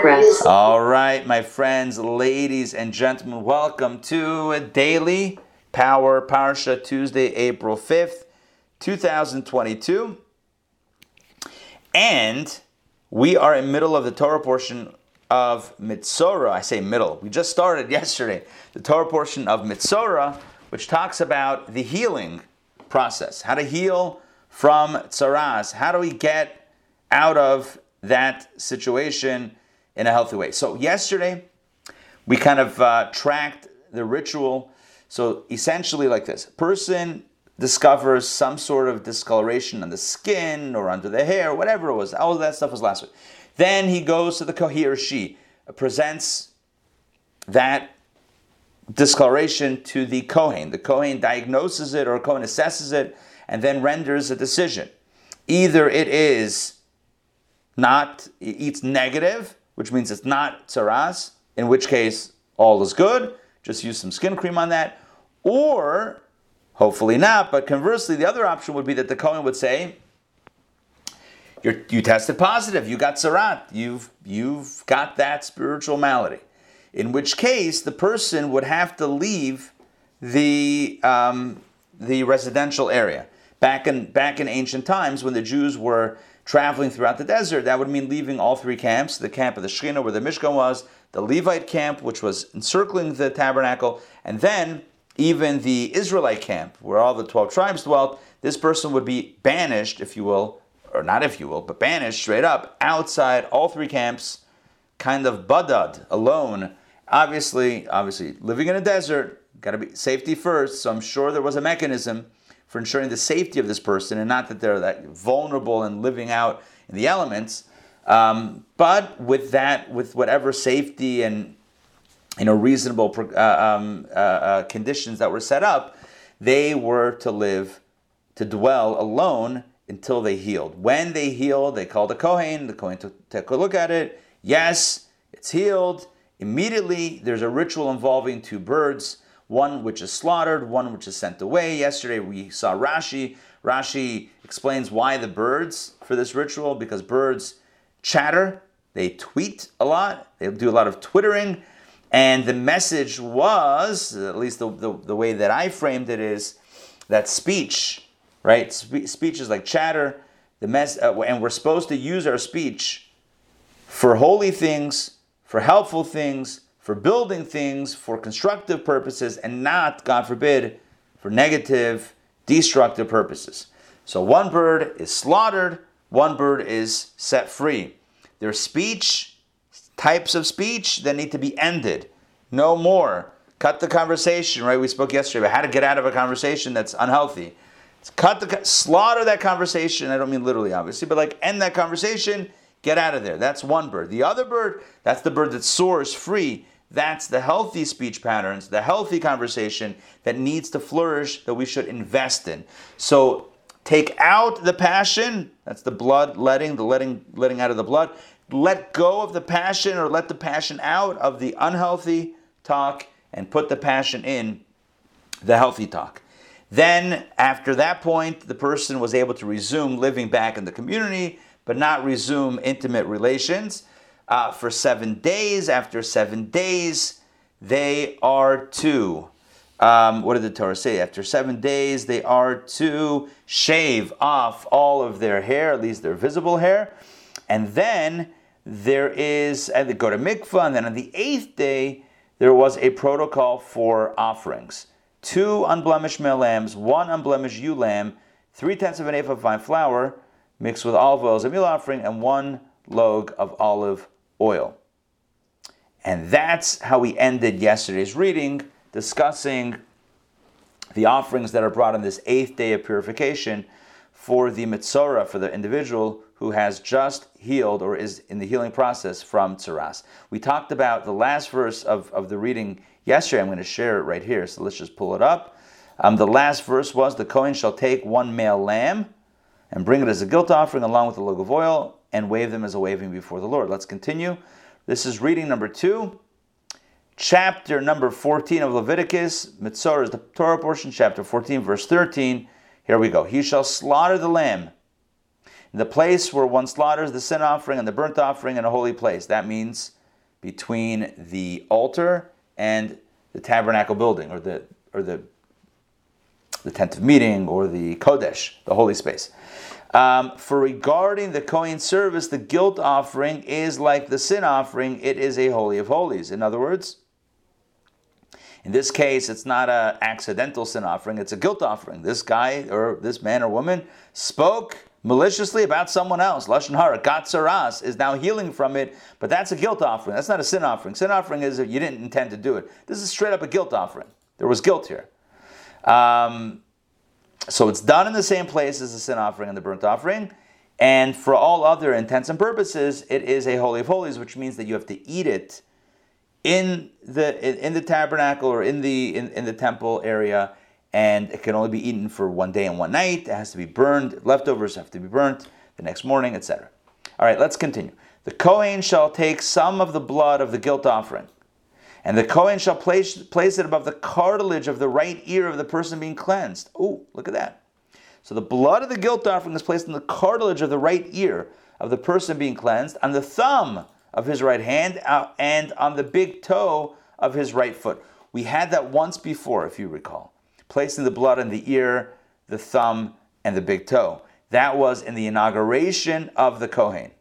progress. All right, my friends, ladies and gentlemen, welcome to a daily Power Parsha Tuesday, April 5th, 2022. And we are in middle of the Torah portion of Mitzorah. I say middle. We just started yesterday. The Torah portion of Mitzorah, which talks about the healing process, how to heal from tsaras. How do we get out of that situation in a healthy way? So yesterday, we kind of uh, tracked the ritual. So essentially, like this: person discovers some sort of discoloration on the skin or under the hair, whatever it was. All that stuff was last week. Then he goes to the he or she presents that discoloration to the Kohen. The Kohen diagnoses it or Kohen assesses it and then renders a decision. Either it is not, it's negative, which means it's not tsaras, in which case all is good, just use some skin cream on that, or hopefully not, but conversely, the other option would be that the Kohen would say, you tested positive, you got tsarat, you've, you've got that spiritual malady. In which case the person would have to leave the, um, the residential area. Back in, back in ancient times, when the Jews were traveling throughout the desert, that would mean leaving all three camps the camp of the Shekhinah, where the Mishkan was, the Levite camp, which was encircling the tabernacle, and then even the Israelite camp, where all the 12 tribes dwelt. This person would be banished, if you will, or not if you will, but banished straight up outside all three camps kind of badad, alone. Obviously, obviously, living in a desert, got to be safety first. So I'm sure there was a mechanism for ensuring the safety of this person, and not that they're that vulnerable and living out in the elements. Um, but with that, with whatever safety and you know reasonable uh, um, uh, uh, conditions that were set up, they were to live, to dwell alone until they healed. When they healed, they called the Kohen. The Kohen took, took a look at it Yes, it's healed. Immediately, there's a ritual involving two birds, one which is slaughtered, one which is sent away. Yesterday, we saw Rashi. Rashi explains why the birds for this ritual, because birds chatter, they tweet a lot, they do a lot of twittering. And the message was, at least the, the, the way that I framed it, is that speech, right? Spe- speech is like chatter. The mess, uh, and we're supposed to use our speech for holy things, for helpful things, for building things, for constructive purposes, and not, God forbid, for negative, destructive purposes. So one bird is slaughtered, one bird is set free. There's speech, types of speech that need to be ended. No more. Cut the conversation, right? We spoke yesterday about how to get out of a conversation that's unhealthy. Cut the slaughter that conversation. I don't mean literally, obviously, but like end that conversation Get out of there. That's one bird. The other bird, that's the bird that soars free. That's the healthy speech patterns, the healthy conversation that needs to flourish that we should invest in. So take out the passion, that's the blood letting, the letting letting out of the blood. Let go of the passion or let the passion out of the unhealthy talk and put the passion in the healthy talk. Then, after that point, the person was able to resume living back in the community but not resume intimate relations uh, for seven days. After seven days, they are to. Um, what did the Torah say? After seven days, they are to shave off all of their hair, at least their visible hair. And then there is, and they go to mikvah, and then on the eighth day, there was a protocol for offerings. Two unblemished male lambs, one unblemished ewe lamb, three tenths of an ephah of fine flour, mixed with olive oil as a meal offering, and one log of olive oil. And that's how we ended yesterday's reading, discussing the offerings that are brought on this eighth day of purification for the mitzora, for the individual who has just healed or is in the healing process from tsaras. We talked about the last verse of, of the reading yesterday. I'm going to share it right here. So let's just pull it up. Um, the last verse was the Kohen shall take one male lamb and bring it as a guilt offering along with a log of oil and wave them as a waving before the Lord. Let's continue. This is reading number two, chapter number 14 of Leviticus. Mitzorah is the Torah portion, chapter 14, verse 13. Here we go. He shall slaughter the lamb In the place where one slaughters the sin offering and the burnt offering in a holy place. That means between the altar and the tabernacle building or the or the the tent of meeting or the kodesh, the holy space. Um, for regarding the Kohen service, the guilt offering is like the sin offering, it is a holy of holies. In other words, in this case, it's not an accidental sin offering, it's a guilt offering. This guy or this man or woman spoke maliciously about someone else. Lashon hara, gatzaras, is now healing from it, but that's a guilt offering. That's not a sin offering. Sin offering is if you didn't intend to do it. This is straight up a guilt offering. There was guilt here. Um, so it's done in the same place as the sin offering and the burnt offering. And for all other intents and purposes, it is a holy of holies, which means that you have to eat it in the in the tabernacle or in the in, in the temple area, and it can only be eaten for one day and one night. It has to be burned. Leftovers have to be burnt the next morning, etc. All right, let's continue. The Kohen shall take some of the blood of the guilt offering and the Kohen shall place, place it above the cartilage of the right ear of the person being cleansed. Oh, look at that. So the blood of the guilt offering is placed in the cartilage of the right ear of the person being cleansed, on the thumb of his right hand, uh, and on the big toe of his right foot. We had that once before, if you recall. Placing the blood in the ear, the thumb, and the big toe. That was in the inauguration of the Kohen.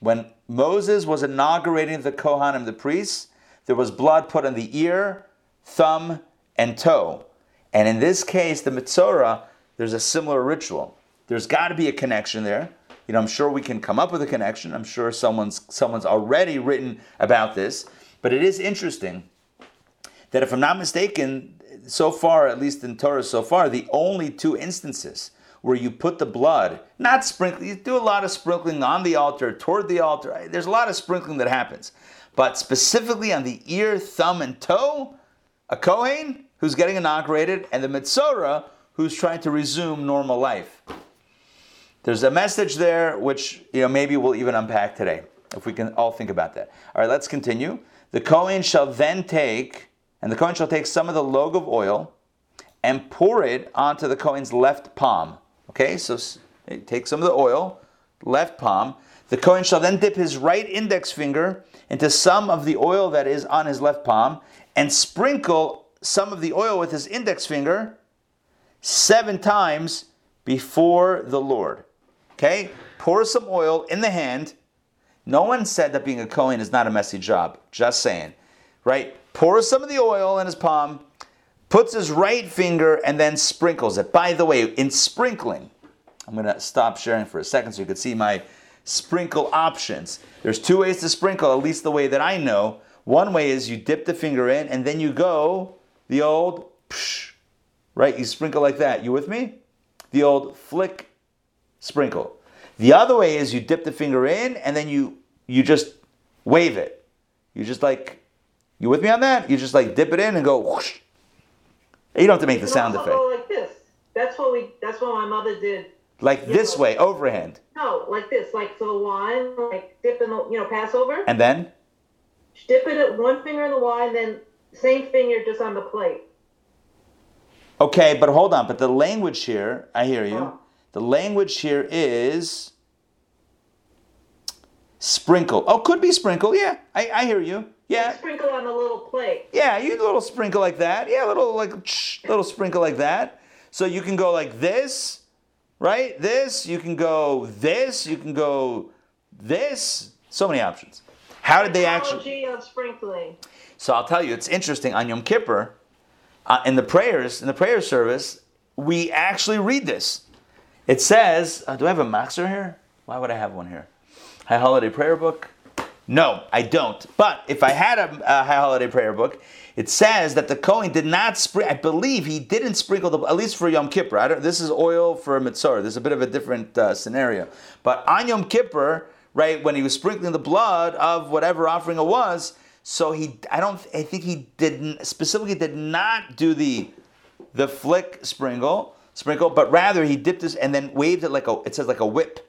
When Moses was inaugurating the Kohanim, the priests, there was blood put on the ear, thumb, and toe. And in this case, the Mitzorah, there's a similar ritual. There's got to be a connection there. You know, I'm sure we can come up with a connection. I'm sure someone's someone's already written about this. But it is interesting that if I'm not mistaken, so far, at least in Torah so far, the only two instances where you put the blood, not sprinkling, you do a lot of sprinkling on the altar, toward the altar. There's a lot of sprinkling that happens. But specifically on the ear, thumb, and toe, a Kohen who's getting inaugurated, and the Mitzorah who's trying to resume normal life. There's a message there which you know maybe we'll even unpack today, if we can all think about that. All right, let's continue. The Kohen shall then take, and the Kohen shall take some of the log of oil and pour it onto the Kohen's left palm. Okay, so take some of the oil, left palm. The Kohen shall then dip his right index finger into some of the oil that is on his left palm and sprinkle some of the oil with his index finger seven times before the Lord. Okay? Pour some oil in the hand. No one said that being a Kohen is not a messy job. Just saying. Right? Pour some of the oil in his palm, puts his right finger, and then sprinkles it. By the way, in sprinkling, I'm going to stop sharing for a second so you can see my sprinkle options. There's two ways to sprinkle, at least the way that I know. One way is you dip the finger in and then you go the old psh, right? You sprinkle like that. You with me? The old flick sprinkle. The other way is you dip the finger in and then you you just wave it. You just like you with me on that? You just like dip it in and go whoosh. You don't have to make the sound effect. like this. That's what we. That's what my mother did like this know, way, overhand. No, like this, like the wine, like dip in the, you know, pass over. And then? Dip it at one finger in the wine, then same finger just on the plate. Okay, but hold on. But the language here, I hear you. Oh. The language here is sprinkle. Oh, could be sprinkle. Yeah, I, I hear you. Yeah. Like sprinkle on a little plate. Yeah, you do a little sprinkle like that. Yeah, a little like little sprinkle like that. So you can go like this right? This, you can go this, you can go this. So many options. How did they actually? of sprinkling. So I'll tell you, it's interesting. On Yom Kippur, uh, in the prayers, in the prayer service, we actually read this. It says, uh, do I have a Machzor here? Why would I have one here? High Holiday Prayer Book? No, I don't. But if I had a, a High Holiday Prayer Book, it says that the Kohen did not sprinkle, I believe he didn't sprinkle the, at least for Yom Kippur. this is oil for Mitzorah. This is a bit of a different uh, scenario. But on Yom Kippur, right, when he was sprinkling the blood of whatever offering it was, so he, I don't, I think he didn't, specifically did not do the, the flick sprinkle, sprinkle, but rather he dipped this and then waved it like a, it says like a whip.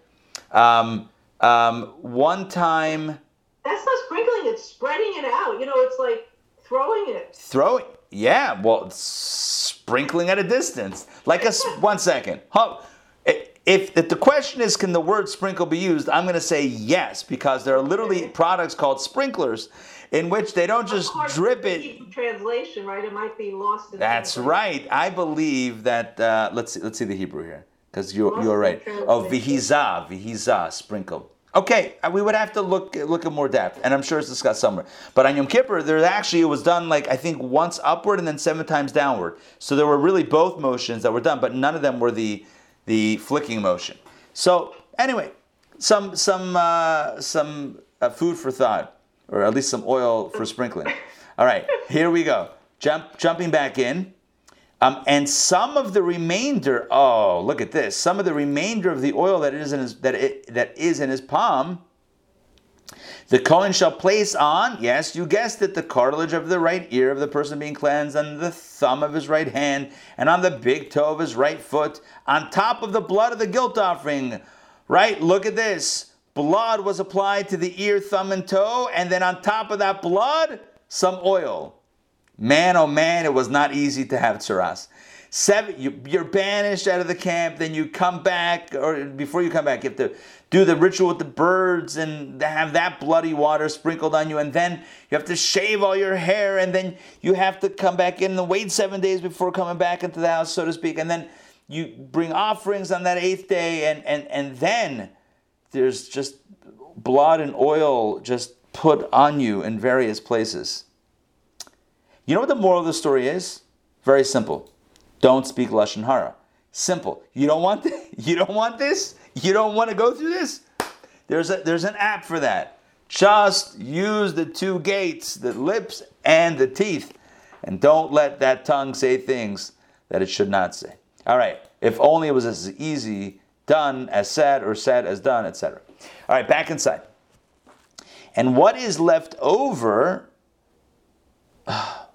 Um, um, one time. That's not sprinkling, it's spreading it out. You know, it's like, Throwing it. Throwing. Yeah, well, sprinkling at a distance. Like a one second. if, if the question is, can the word sprinkle be used? I'm going to say yes, because there are literally products called sprinklers in which they don't just drip it. Translation, right? It might be lost. In That's right. I believe that. Uh, let's see, let's see the Hebrew here, because you're you're right. Oh, vihiza, vihiza, sprinkle. Okay, uh, we would have to look look at more depth, and I'm sure it's discussed somewhere. But on Yom Kippur, there actually it was done like I think once upward and then seven times downward. So there were really both motions that were done, but none of them were the the flicking motion. So anyway, some some uh, some uh, food for thought, or at least some oil for sprinkling. All right, here we go. Jump, jumping back in, um, and some of the remainder. Oh, look at this! Some of the remainder of the oil that is in his that it, that is in his palm the Kohen shall place on, yes, you guessed it, the cartilage of the right ear of the person being cleansed, and the thumb of his right hand, and on the big toe of his right foot, on top of the blood of the guilt offering. Right? Look at this. Blood was applied to the ear, thumb, and toe, and then on top of that blood, some oil. Man, oh man, it was not easy to have tsaras. Seven, you, you're banished out of the camp, then you come back, or before you come back, you have to do the ritual with the birds and have that bloody water sprinkled on you, and then you have to shave all your hair, and then you have to come back in and wait seven days before coming back into the house, so to speak, and then you bring offerings on that eighth day, and and and then there's just blood and oil just put on you in various places. You know what the moral of the story is? Very simple. Don't speak lashon hara. Simple. You don't want this? You don't want this? You don't want to go through this? There's a there's an app for that. Just use the two gates, the lips and the teeth, and don't let that tongue say things that it should not say. All right. If only it was as easy done as said or said as done, etc. All right, back inside. And what is left over ah,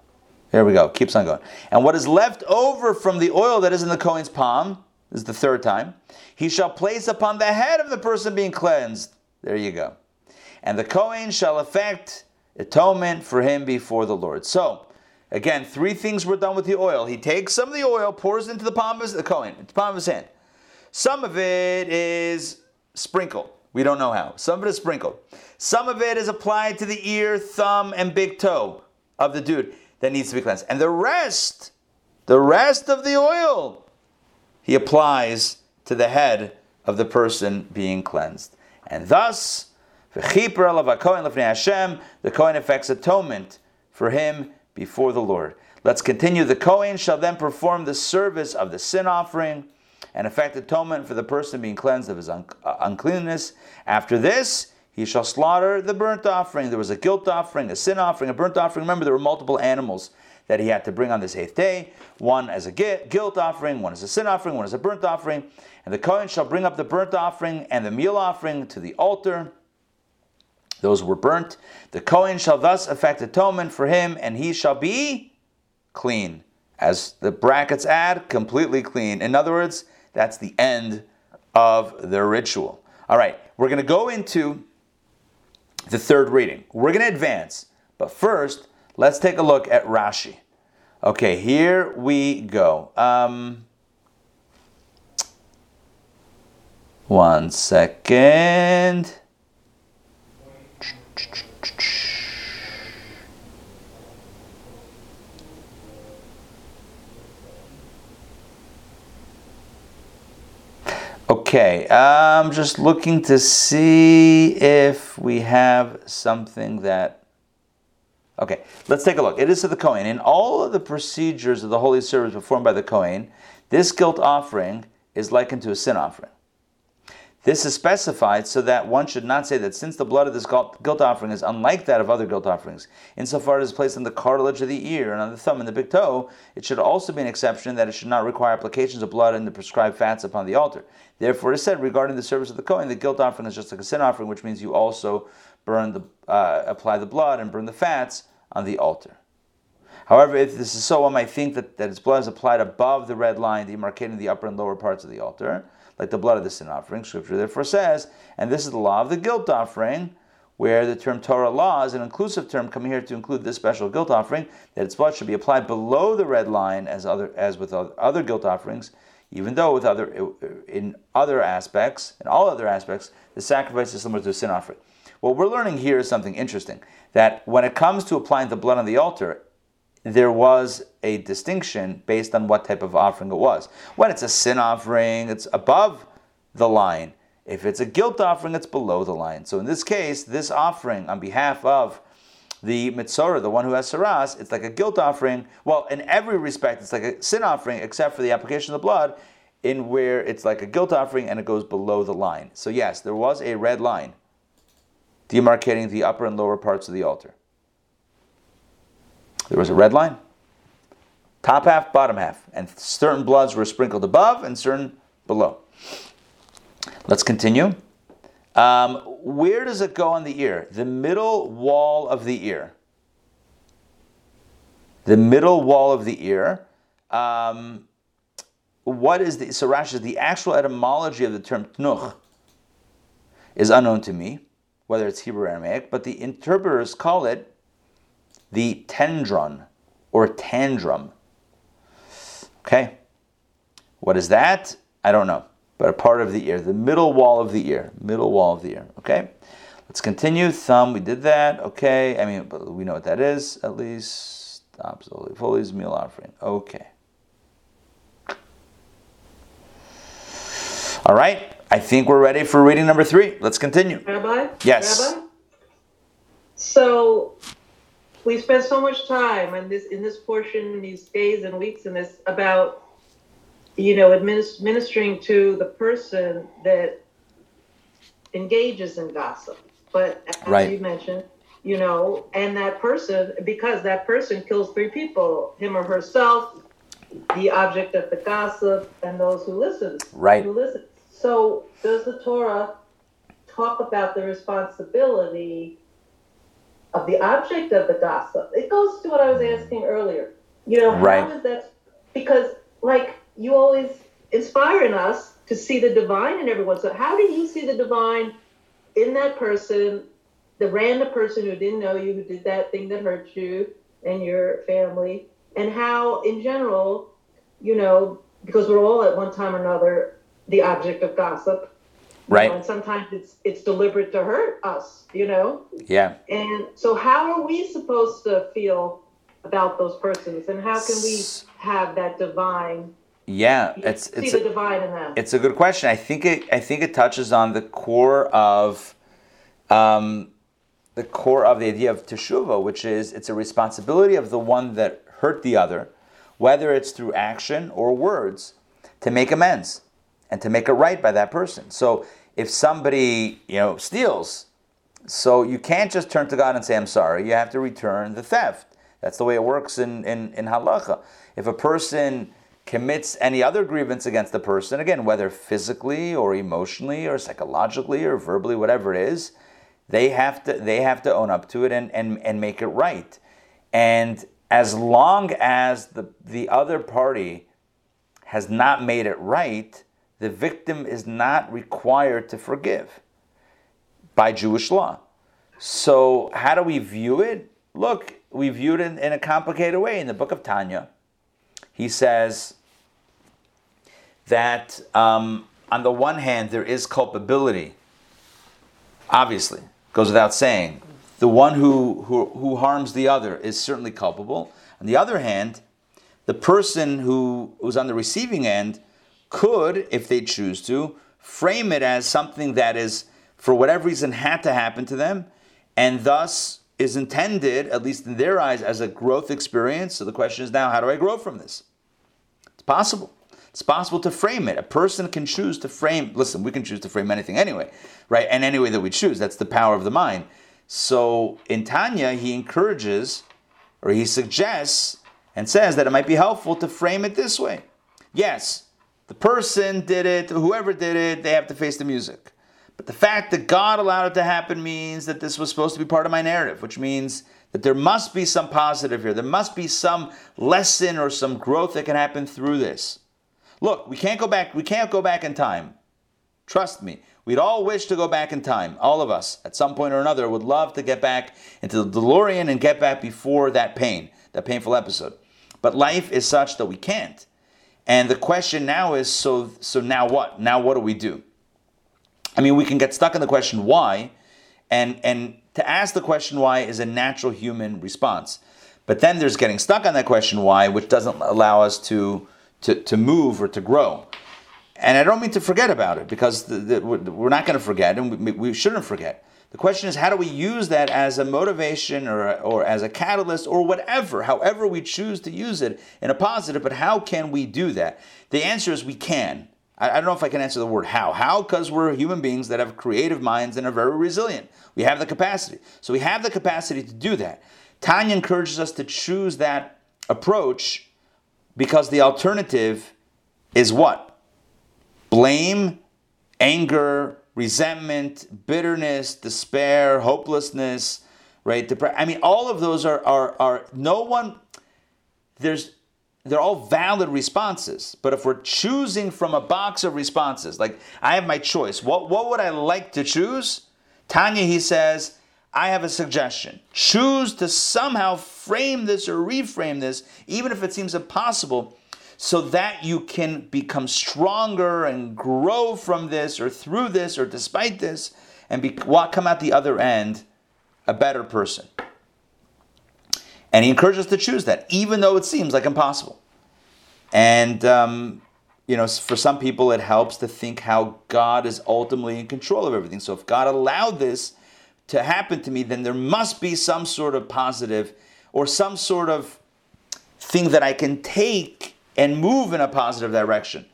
Here we go. Keeps on going. And what is left over from the oil that is in the Kohen's palm, this is the third time, he shall place upon the head of the person being cleansed. There you go. And the Kohen shall effect atonement for him before the Lord. So, again, three things were done with the oil. He takes some of the oil, pours into the palm of the Kohen, the palm of his hand. Some of it is sprinkled. We don't know how. Some of it is sprinkled. Some of it is applied to the ear, thumb, and big toe of the dude that needs to be cleansed. And the rest, the rest of the oil, he applies to the head of the person being cleansed. And thus, the Kohen effects atonement for him before the Lord. Let's continue. The Kohen shall then perform the service of the sin offering and effect atonement for the person being cleansed of his un- uh, uncleanness. After this, he shall slaughter the burnt offering. There was a guilt offering, a sin offering, a burnt offering. Remember, there were multiple animals that he had to bring on this eighth day one as a guilt offering, one as a sin offering, one as a burnt offering. And the Kohen shall bring up the burnt offering and the meal offering to the altar. Those were burnt. The Kohen shall thus effect atonement for him, and he shall be clean. As the brackets add, completely clean. In other words, that's the end of the ritual. All right, we're going to go into the third reading. We're going to advance, but first, let's take a look at Rashi. Okay, here we go. Um, one second. Okay, I'm just looking to see if we have something that. Okay, let's take a look. It is to the Kohen. In all of the procedures of the holy service performed by the Kohen, this guilt offering is likened to a sin offering. This is specified so that one should not say that since the blood of this guilt offering is unlike that of other guilt offerings, insofar as it is placed on the cartilage of the ear and on the thumb and the big toe, it should also be an exception that it should not require applications of blood and the prescribed fats upon the altar. Therefore, it is said regarding the service of the Kohen, the guilt offering is just like a sin offering, which means you also burn the, uh, apply the blood and burn the fats on the altar. However, if this is so, one might think that, that its blood is applied above the red line, demarcating the upper and lower parts of the altar like the blood of the sin offering. Scripture therefore says, and this is the law of the guilt offering, where the term Torah law is an inclusive term coming here to include this special guilt offering, that its blood should be applied below the red line as other as with other guilt offerings. even though with other in other aspects, in all other aspects, the sacrifice is similar to a sin offering. What we're learning here is something interesting that when it comes to applying the blood on the altar, there was a distinction based on what type of offering it was. When it's a sin offering, it's above the line. If it's a guilt offering, it's below the line. So in this case, this offering on behalf of the mitzora, the one who has saras, it's like a guilt offering. Well, in every respect, it's like a sin offering, except for the application of the blood, in where it's like a guilt offering and it goes below the line. So yes, there was a red line demarcating the upper and lower parts of the altar. There was a red line, top half, bottom half, and certain bloods were sprinkled above and certain below. Let's continue. Um, where does it go on the ear? The middle wall of the ear. The middle wall of the ear. Um, what is the so Rashi the actual etymology of the term tnuch is unknown to me, whether it's Hebrew or Aramaic, but the interpreters call it the tendron or tandrum. Okay, what is that? I don't know but a part of the ear, the middle wall of the ear, middle wall of the ear. Okay, let's continue. Thumb, we did that. Okay, I mean, we know what that is at least. Absolutely, fully is meal offering. Okay. All right, I think we're ready for reading number three. Let's continue. Rabbi? Yes. Rabbi? So we spend so much time in this in this portion, these days and weeks in this about you know, administering to the person that engages in gossip. But as right. you mentioned, you know, and that person, because that person kills three people, him or herself, the object of the gossip, and those who listen. Right. Who listen. So does the Torah talk about the responsibility of the object of the gossip? It goes to what I was mm. asking earlier. You know, right. how is that? Because, like, you always inspire in us to see the divine in everyone. So how do you see the divine in that person, the random person who didn't know you, who did that thing that hurt you and your family, and how in general, you know, because we're all at one time or another the object of gossip. Right. Know, and sometimes it's it's deliberate to hurt us, you know? Yeah. And so how are we supposed to feel about those persons and how can we have that divine yeah, it's see it's the divide in them. It's a good question. I think it I think it touches on the core of um, the core of the idea of teshuva, which is it's a responsibility of the one that hurt the other, whether it's through action or words, to make amends and to make it right by that person. So if somebody you know steals, so you can't just turn to God and say I'm sorry. You have to return the theft. That's the way it works in in, in halacha. If a person commits any other grievance against the person, again, whether physically or emotionally or psychologically or verbally, whatever it is, they have to they have to own up to it and, and, and make it right. And as long as the, the other party has not made it right, the victim is not required to forgive by Jewish law. So, how do we view it? Look, we view it in, in a complicated way. In the book of Tanya, he says that um, on the one hand, there is culpability. Obviously, goes without saying. The one who, who, who harms the other is certainly culpable. On the other hand, the person who was on the receiving end could, if they choose to, frame it as something that is, for whatever reason, had to happen to them, and thus is intended, at least in their eyes, as a growth experience. So the question is now, how do I grow from this? It's possible. It's possible to frame it. A person can choose to frame, listen, we can choose to frame anything anyway, right? And any way that we choose. That's the power of the mind. So in Tanya, he encourages or he suggests and says that it might be helpful to frame it this way. Yes, the person did it, whoever did it, they have to face the music. But the fact that God allowed it to happen means that this was supposed to be part of my narrative, which means that there must be some positive here. There must be some lesson or some growth that can happen through this. Look, we can't go back, we can't go back in time. Trust me. We'd all wish to go back in time. All of us, at some point or another, would love to get back into the DeLorean and get back before that pain, that painful episode. But life is such that we can't. And the question now is so so now what? Now what do we do? I mean, we can get stuck in the question why, and and to ask the question why is a natural human response. But then there's getting stuck on that question why, which doesn't allow us to to, to move or to grow. And I don't mean to forget about it because the, the, we're not going to forget, and we, we shouldn't forget. The question is, how do we use that as a motivation or, or as a catalyst or whatever, however we choose to use it in a positive, but how can we do that? The answer is we can. I, I don't know if I can answer the word how. How? Because we're human beings that have creative minds and are very resilient. We have the capacity. So we have the capacity to do that. Tanya encourages us to choose that approach because the alternative is what? Blame, anger, resentment, bitterness, despair, hopelessness, right? Depre- I mean, all of those are, are, are no one, there's, they're all valid responses. But if we're choosing from a box of responses, like I have my choice, what, what would I like to choose? Tanya, he says, I have a suggestion. Choose to somehow frame this or reframe this, even if it seems impossible, so that you can become stronger and grow from this or through this or despite this and be, come out the other end a better person. And he encourages us to choose that, even though it seems like impossible. And, um, you know, for some people, it helps to think how God is ultimately in control of everything. So if God allowed this to happen to me, then there must be some sort of positive or some sort of thing that I can take and move in a positive direction.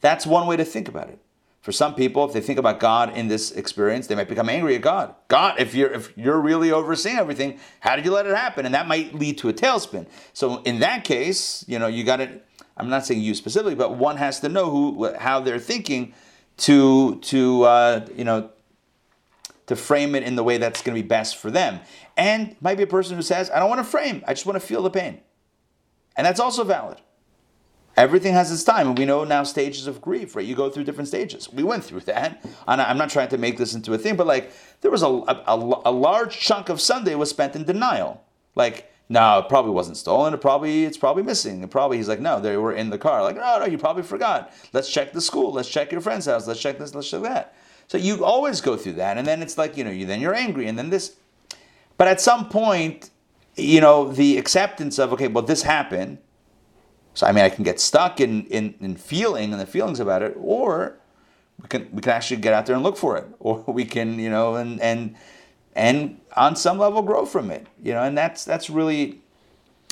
That's one way to think about it. For some people, if they think about God in this experience, they might become angry at God. God, if you're if you're really overseeing everything, how did you let it happen? And that might lead to a tailspin. So in that case, you know, you got to. I'm not saying you specifically, but one has to know who how they're thinking to to uh, you know to frame it in the way that's going to be best for them. And might be a person who says, I don't want to frame, I just want to feel the pain. And that's also valid. Everything has its time, and we know now stages of grief, right? You go through different stages. We went through that. And I'm not trying to make this into a thing, but like there was a, a, a large chunk of Sunday was spent in denial. Like, no, it probably wasn't stolen. It probably it's probably missing. It probably he's like, no, they were in the car. Like, no, no, you probably forgot. Let's check the school. Let's check your friend's house. Let's check this. Let's check that. So you always go through that, and then it's like you know, you then you're angry, and then this. But at some point, you know, the acceptance of okay, well, this happened so I mean, I can get stuck in, in, in feeling and the feelings about it, or we can we can actually get out there and look for it, or we can you know and and and on some level grow from it, you know, and that's that's really.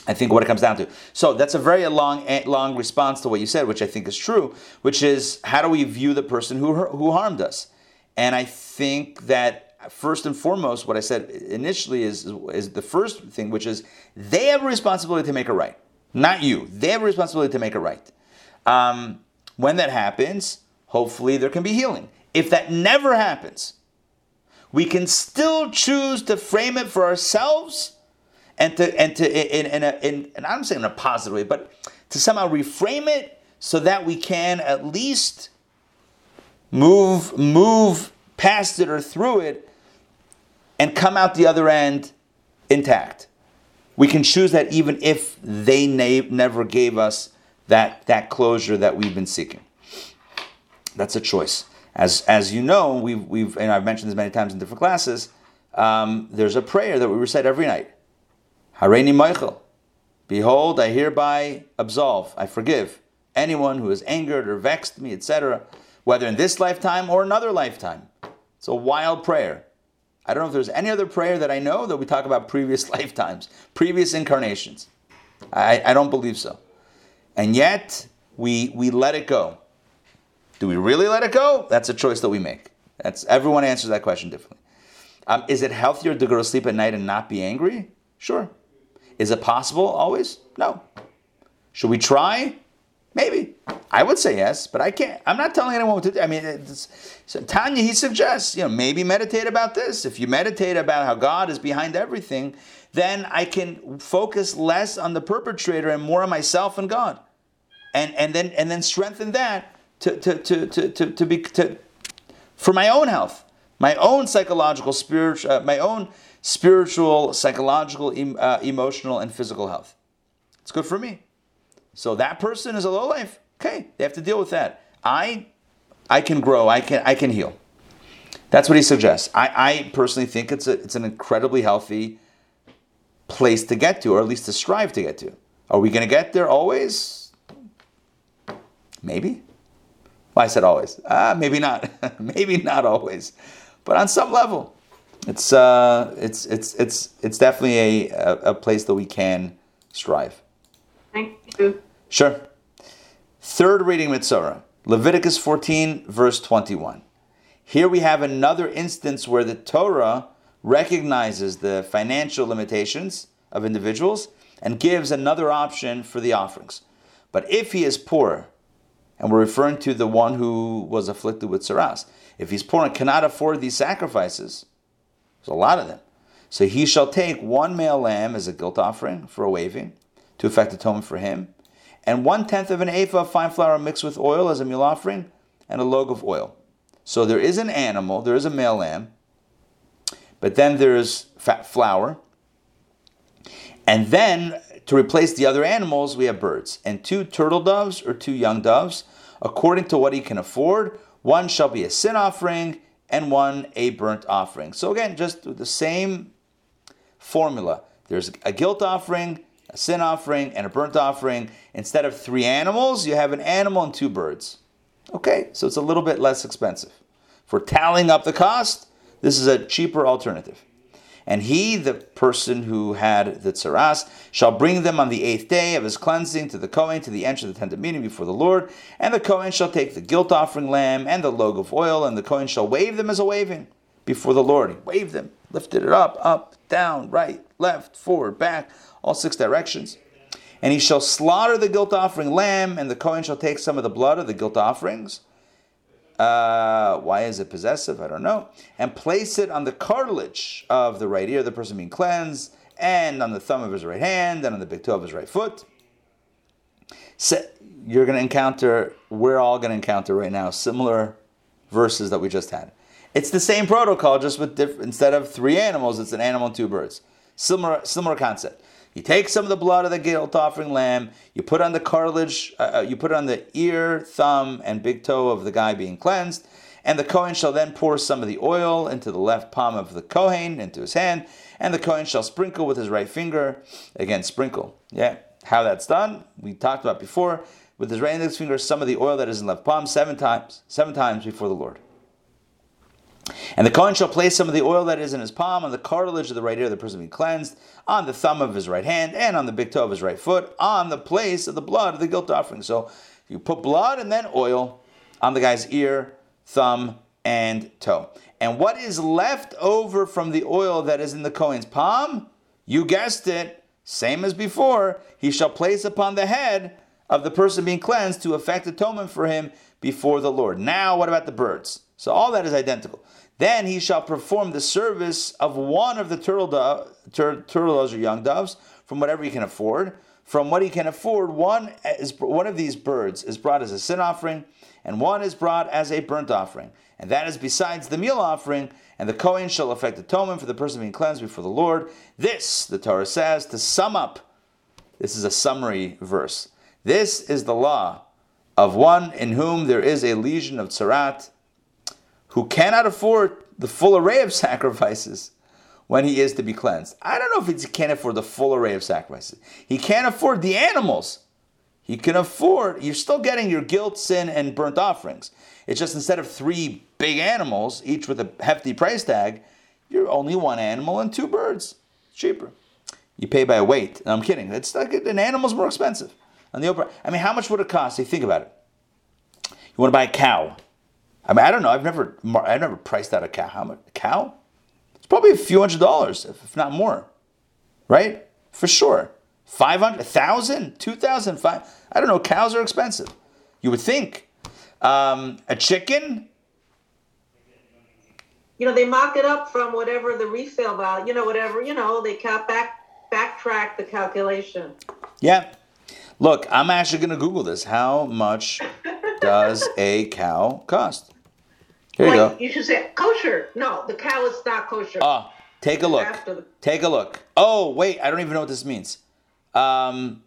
I think what it comes down to. So that's a very long, eh, long response to what you said, which I think is true. Which is how do we view the person who who harmed us? And I think that first and foremost, what I said initially is is the first thing, which is they have a responsibility to make it right not you. They have a responsibility to make it right. Um, when that happens, hopefully there can be healing. If that never happens, we can still choose to frame it for ourselves and to and to in, in, a, in and I'm saying in a positive way, but to somehow reframe it so that we can at least move move past it or through it and come out the other end intact. We can choose that even if they na- never gave us that, that closure that we've been seeking. That's a choice. As, as you know, we've, we've, and I've mentioned this many times in different classes, um, there's a prayer that we recite every night. Hareini Mochel. Behold, I hereby absolve, I forgive anyone who has angered or vexed me, etc., whether in this lifetime or another lifetime. It's a wild prayer. I don't know if there's any other prayer that I know that we talk about previous lifetimes, previous incarnations. I, I don't believe so. And yet, we, we let it go. Do we really let it go? That's a choice that we make. That's everyone answers that question differently. Um, is it healthier to go to sleep at night and not be angry? Sure. Is it possible always? No. Should we try? I would say yes, but I can't. I'm not telling anyone what to do. I mean, so Tanya, he suggests, you know, maybe meditate about this. If you meditate about how God is behind everything, then I can focus less on the perpetrator and more on myself and God. And, and then and then strengthen that to, to, to, to, to, to be to, for my own health, my own psychological, spiritual, uh, my own spiritual, psychological, uh, emotional, and physical health. It's good for me. So that person is a low life. Okay, they have to deal with that. I, I can grow. I can I can heal. That's what he suggests. I, I personally think it's a, it's an incredibly healthy place to get to, or at least to strive to get to. Are we going to get there always? Maybe. Well, I said always. Ah, maybe not. maybe not always, but on some level, it's uh, it's it's it's it's definitely a, a, a place that we can strive. Thank you. Sure. Third reading Mitzorah, Leviticus 14, verse 21. Here we have another instance where the Torah recognizes the financial limitations of individuals and gives another option for the offerings. But if he is poor, and we're referring to the one who was afflicted with saras, if he's poor and cannot afford these sacrifices, there's a lot of them. So he shall take one male lamb as a guilt offering for a waving to effect atonement for him, and one tenth of an ephah of fine flour mixed with oil as a meal offering, and a log of oil. So there is an animal, there is a male lamb, but then there's fat flour. And then to replace the other animals, we have birds and two turtle doves or two young doves, according to what he can afford. One shall be a sin offering and one a burnt offering. So again, just the same formula. There's a guilt offering, a sin offering, and a burnt offering. Instead of three animals, you have an animal and two birds. Okay, so it's a little bit less expensive. For tallying up the cost, this is a cheaper alternative. And he, the person who had the tsaras, shall bring them on the eighth day of his cleansing to the Kohen to the entrance of the tent of meeting before the Lord. And the Kohen shall take the guilt offering lamb and the log of oil, and the Kohen shall wave them as a waving before the Lord. He waved them, lifted it up, up, down, right, left, forward, back, all six directions. And he shall slaughter the guilt offering lamb, and the Kohen shall take some of the blood of the guilt offerings. Uh, why is it possessive? I don't know. And place it on the cartilage of the right ear, the person being cleansed, and on the thumb of his right hand, and on the big toe of his right foot. So you're going to encounter, we're all going to encounter right now similar verses that we just had. It's the same protocol, just with different, instead of three animals, it's an animal and two birds. Similar, similar concept. You take some of the blood of the guilt offering lamb, you put on the cartilage, uh, uh, you put on the ear, thumb, and big toe of the guy being cleansed, and the Kohen shall then pour some of the oil into the left palm of the Kohen, into his hand, and the Kohen shall sprinkle with his right finger. Again, sprinkle. Yeah, how that's done, we talked about before. With his right index finger, some of the oil that is in left palm seven times, seven times before the Lord. And the Kohen shall place some of the oil that is in his palm on the cartilage of the right ear of the person being cleansed, on the thumb of his right hand, and on the big toe of his right foot, on the place of the blood of the guilt offering. So you put blood and then oil on the guy's ear, thumb, and toe. And what is left over from the oil that is in the Kohen's palm? You guessed it, same as before, he shall place upon the head of the person being cleansed to effect atonement for him before the Lord. Now, what about the birds? So all that is identical. Then he shall perform the service of one of the turtle, tur- turtle doves or young doves from whatever he can afford. From what he can afford, one is one of these birds is brought as a sin offering, and one is brought as a burnt offering, and that is besides the meal offering. And the Kohen shall effect atonement for the person being cleansed before the Lord. This, the Torah says, to sum up, this is a summary verse. This is the law of one in whom there is a lesion of tsarat who cannot afford the full array of sacrifices when he is to be cleansed. I don't know if he can't afford the full array of sacrifices. He can't afford the animals. He can afford, you're still getting your guilt, sin, and burnt offerings. It's just instead of three big animals, each with a hefty price tag, you're only one animal and two birds. It's cheaper. You pay by weight. No, I'm kidding. It's like an animal's more expensive. On the open, I mean, how much would it cost? You think about it. You want to buy a cow. I mean, I don't know. I've never, I've never priced out a cow. How much? A cow? It's probably a few hundred dollars, if not more, right? For sure. 500, 1,000, 2,000. I don't know. Cows are expensive. You would think. Um, a chicken, You know, they mock it up from whatever the resale value, you know, whatever, you know, they cap back, backtrack the calculation. yeah. Look, I'm actually going to Google this. How much does a cow cost? Here you Like, go. you should say kosher. No, the cow is not kosher. Ah, take a look. The- Take a look. Oh, wait, I don't even know what this means. Um,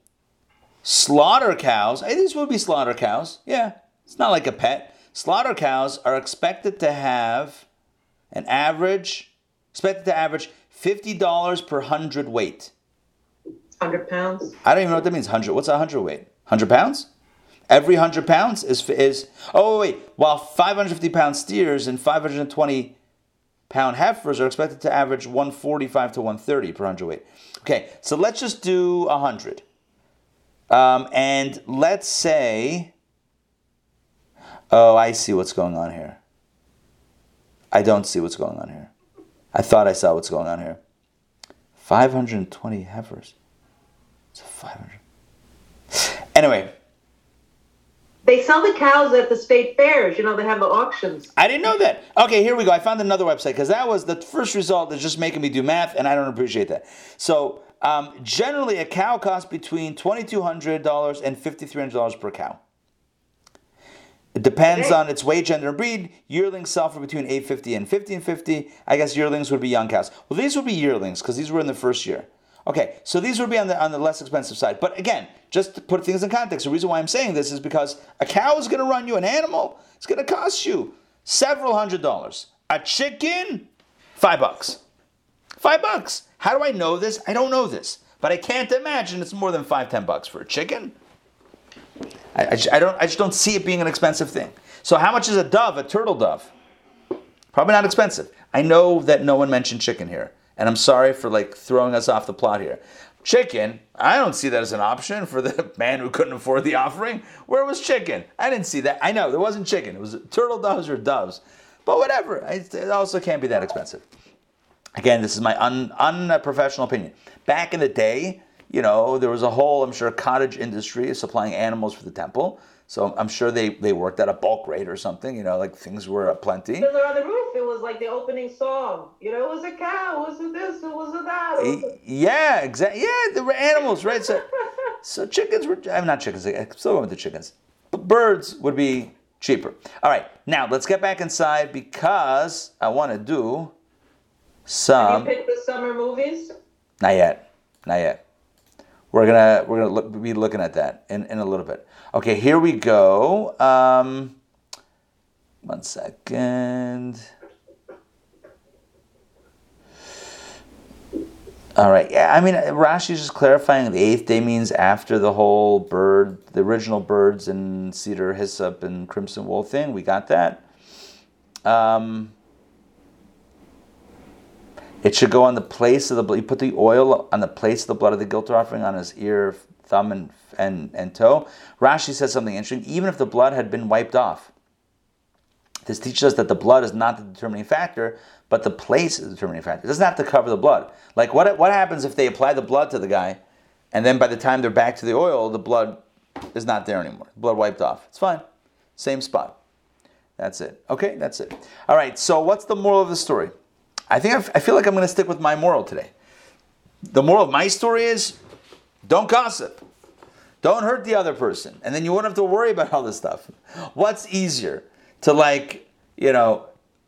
Slaughter cows, hey, these would be slaughter cows. Yeah, it's not like a pet. Slaughter cows are expected to have an average, expected to average $50 per hundred weight. 100 pounds. I don't even know what that means. 100. What's a 100 weight? 100 pounds? Every 100 pounds is, is oh, wait. While 550 pound steers and 520 pound heifers are expected to average 145 to 130 per hundred weight. Okay, so let's just do 100. Um, and let's say, oh, I see what's going on here. I don't see what's going on here. I thought I saw what's going on here. 520 heifers. It's 500. Anyway, They sell the cows at the state fairs. You know, they have the auctions. I didn't know that. Okay, here we go. I found another website because that was the first result that's just making me do math, and I don't appreciate that. So, um, generally, a cow costs between $2,200 and $5,300 per cow. It depends Okay. on its weight, gender, and breed. Yearlings sell for between 850 and 1550. I guess yearlings would be young cows. Well, these would be yearlings because these were in the first year. Okay, so these would be on the on the less expensive side. But again, just to put things in context, the reason why I'm saying this is because a cow is going to run you an animal. It's going to cost you several hundred dollars. A chicken, five bucks. Five bucks. How do I know this? I don't know this, but I can't imagine it's more than five, ten bucks for a chicken. I, I, I don't. I just don't see it being an expensive thing. So how much is a dove? A turtle dove? Probably not expensive. I know that no one mentioned chicken here, and I'm sorry for like throwing us off the plot here. Chicken, I don't see that as an option for the man who couldn't afford the offering. Where was chicken? I didn't see that. I know there wasn't chicken. It was turtle doves or doves, but whatever. It also can't be that expensive. Again, this is my un, unprofessional opinion. Back in the day, you know, there was a whole, I'm sure, cottage industry supplying animals for the temple. So I'm sure they, they worked at a bulk rate or something, you know, like things were plenty. Fiddler on the Roof, it was like the opening song. You know, it was a cow, it was a this, it was a that. It was a- Yeah, exactly. Yeah, there were animals, right? So, so chickens were, I'm not chickens, I'm still going with the chickens. But birds would be cheaper. All right, now let's get back inside because I want to do Have some. you picked the summer movies? Not yet. Not yet. We're gonna we're gonna look, be looking at that in, in a little bit. Okay, here we go. Um, one second. All right. Yeah, I mean, Rashi's just clarifying the eighth day means after the whole bird, the original birds and cedar, hyssop, and crimson wool thing. We got that. Um, it should go on the place of the blood. You put the oil on the place of the blood of the guilt offering on his ear, thumb, and, and, and toe. Rashi says something interesting. Even if the blood had been wiped off, this teaches us that the blood is not the determining factor, but the place is the determining factor. It doesn't have to cover the blood. Like, what, what happens if they apply the blood to the guy, and then by the time they're back to the oil, the blood is not there anymore? Blood wiped off. It's fine. Same spot. That's it. Okay, that's it. All right, so what's the moral of the story? I think I've, I feel like I'm going to stick with my moral today. The moral of my story is don't gossip. Don't hurt the other person. And then you won't have to worry about all this stuff. What's easier? To, like, you know,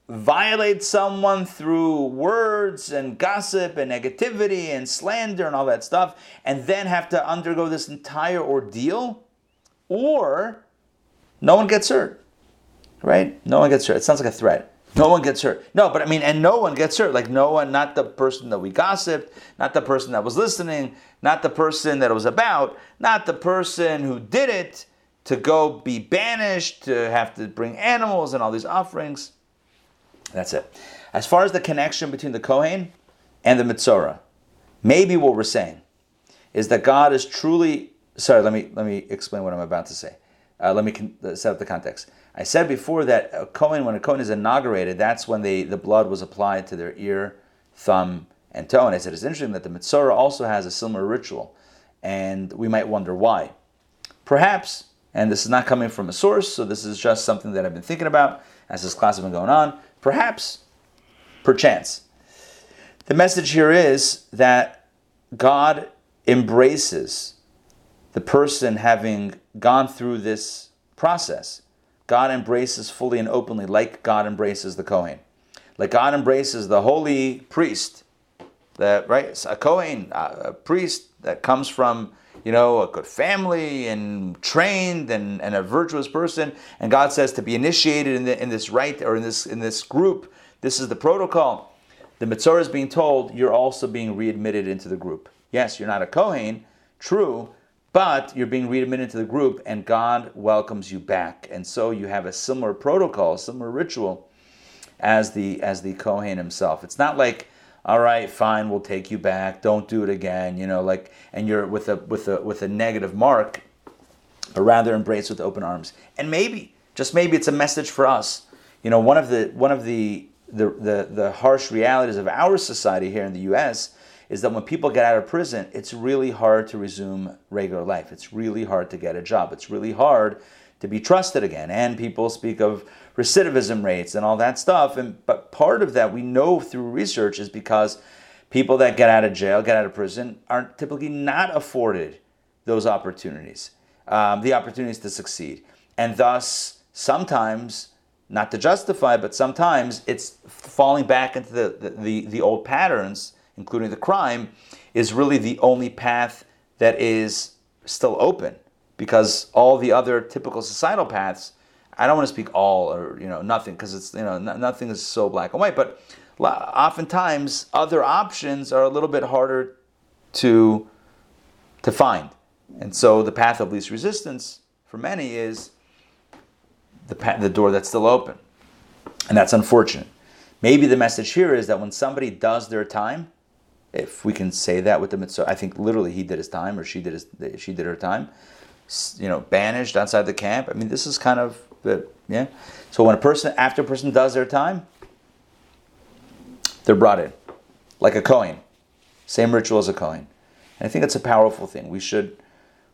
violate someone through words and gossip and negativity and slander and all that stuff, and then have to undergo this entire ordeal? Or no one gets hurt, right? No one gets hurt. It sounds like a threat. No one gets hurt. No, but I mean, and no one gets hurt. Like no one, not the person that we gossiped, not the person that was listening, not the person that it was about, not the person who did it to go be banished, to have to bring animals and all these offerings. That's it. As far as the connection between the Kohen and the Mitzorah, maybe what we're saying is that God is truly. Sorry, let me let me explain what I'm about to say. Uh, let me con- set up the context. I said before that a Kohen, when a Kohen is inaugurated, that's when they, the blood was applied to their ear, thumb, and toe. And I said it's interesting that the Mitzorah also has a similar ritual, and we might wonder why. Perhaps, and this is not coming from a source, so this is just something that I've been thinking about as this class has been going on. Perhaps, perchance, the message here is that God embraces the person having gone through this process. God embraces fully and openly, like God embraces the Kohen. Like God embraces the holy priest, that right, a Kohen, a priest that comes from you know, a good family and trained and, and a virtuous person. And God says to be initiated in, the, in this right or in this in this group, this is the protocol. The Mitzorah is being told you're also being readmitted into the group. Yes, you're not a Kohen, true, but you're being readmitted into the group and God welcomes you back. And so you have a similar protocol, similar ritual as the as the Kohen himself. It's not like all right, fine, we'll take you back. Don't do it again. You know, like, and you're with a with a with a negative mark, but rather embrace with open arms. And maybe, just maybe, it's a message for us. You know, one of the one of the the the, the harsh realities of our society here in the U.S. is that when people get out of prison, it's really hard to resume regular life. It's really hard to get a job. It's really hard to be trusted again. And people speak of recidivism rates and all that stuff. And but part of that we know through research is because people that get out of jail, get out of prison, are typically not afforded those opportunities, um, the opportunities to succeed, and thus sometimes. Not to justify, but sometimes it's falling back into the, the, the, the old patterns, including the crime, is really the only path that is still open because all the other typical societal paths I don't want to speak all or you know nothing because it's you know nothing is so black and white. But oftentimes other options are a little bit harder to to find, and so the path of least resistance for many is the path, the door that's still open, and that's unfortunate. Maybe the message here is that when somebody does their time, if we can say that with the Mitzorah, I think literally he did his time or she did his, she did her time. You know, banished outside the camp. I mean, this is kind of but yeah. So when a person, after a person does their time, they're brought in, like a Kohen. Same ritual as a Kohen. And I think it's a powerful thing. We should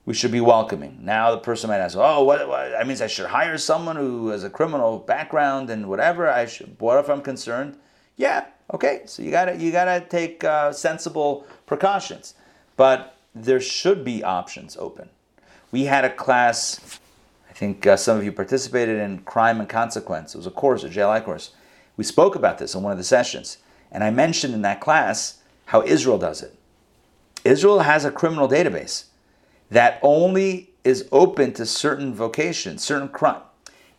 we should be welcoming. Now the person might ask, "Oh, what, what that means I should hire someone who has a criminal background and whatever." I should. What if I'm concerned? Yeah, okay. So you gotta you gotta take uh, sensible precautions, but there should be options open. We had a class I think uh, some of you participated in Crime and Consequence. It was a course, a JLI course. We spoke about this in one of the sessions. And I mentioned in that class how Israel does it. Israel has a criminal database that only is open to certain vocations, certain crime.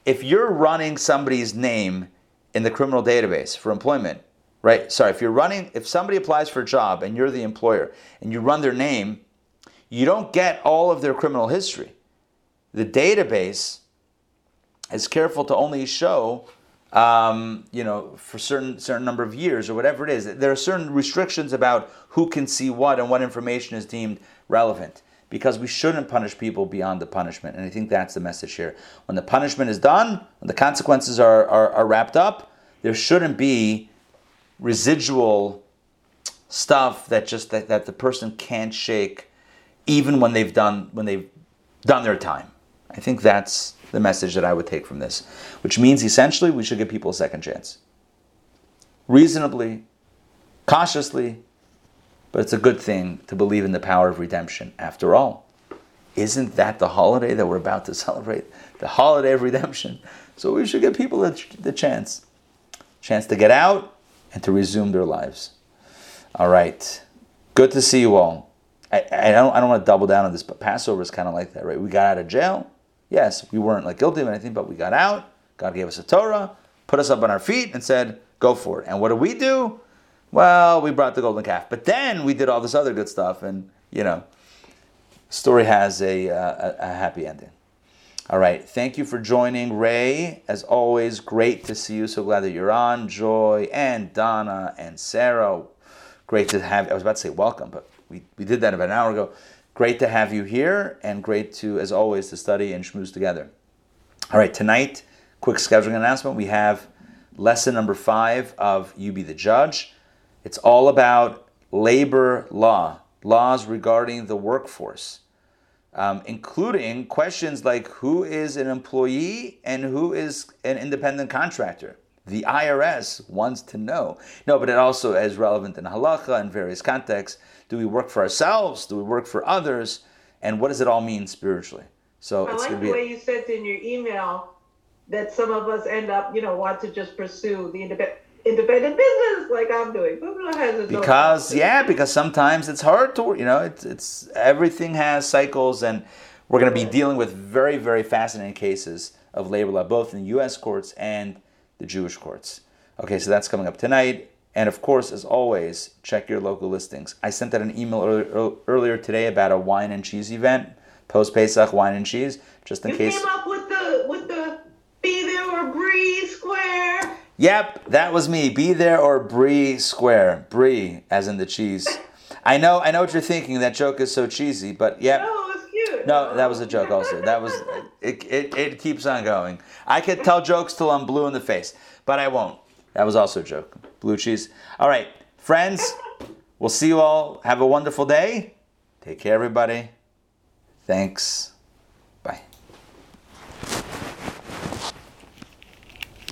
If you're running somebody's name in the criminal database for employment, right? Sorry, if you're running, if somebody applies for a job and you're the employer and you run their name, you don't get all of their criminal history the database is careful to only show, um, you know, for certain certain number of years or whatever it is. There are certain restrictions about who can see what and what information is deemed relevant because we shouldn't punish people beyond the punishment. And I think that's the message here. When the punishment is done, when the consequences are, are, are wrapped up, there shouldn't be residual stuff that just that, that the person can't shake even when they've done when they've done their time. I think that's the message that I would take from this, which means essentially we should give people a second chance. Reasonably, cautiously, but it's a good thing to believe in the power of redemption. After all, isn't that the holiday that we're about to celebrate? The holiday of redemption. So we should give people the, the chance. Chance to get out and to resume their lives. All right. Good to see you all. I, I don't I don't want to double down on this, but Passover is kind of like that, right? We got out of jail Yes, we weren't like guilty of anything, but we got out. God gave us a Torah, put us up on our feet, and said, "Go for it." And what did we do? Well, we brought the golden calf, but then we did all this other good stuff, and you know, story has a, uh, a, a happy ending. All right, thank you for joining, Ray. As always, great to see you. So glad that you're on, Joy and Donna and Sarah. Great to have. I was about to say welcome, but we, we did that about an hour ago. Great to have you here, and great to, as always, to study and schmooze together. All right, tonight, quick scheduling announcement. We have lesson number five of You Be the Judge. It's all about labor law, laws regarding the workforce, um, including questions like who is an employee and who is an independent contractor. The IRS wants to know. No, but it also is relevant in halacha and various contexts. Do we work for ourselves? Do we work for others? And what does it all mean spiritually? So I it's like the way you said in your email that some of us end up, you know, want to just pursue the independent independent business like I'm doing. Boogaloo has its because yeah because sometimes it's hard to you know it's, it's everything has cycles and we're going to be dealing with very very fascinating cases of labor law both in the us courts and the jewish courts. Okay so that's coming up tonight. And of course as always check your local listings. I sent out an email earlier, earlier today about a wine and cheese event post pesach wine and cheese just in You case Yep, that was me. Be there or Brie Square. Brie, as in the cheese. I know, I know what you're thinking. That joke is so cheesy, but yep. No, it was cute. No, that was a joke. Also, that was it. It, it keeps on going. I could tell jokes till I'm blue in the face, but I won't. That was also a joke. Blue cheese. All right, friends. We'll see you all. Have a wonderful day. Take care, everybody. Thanks.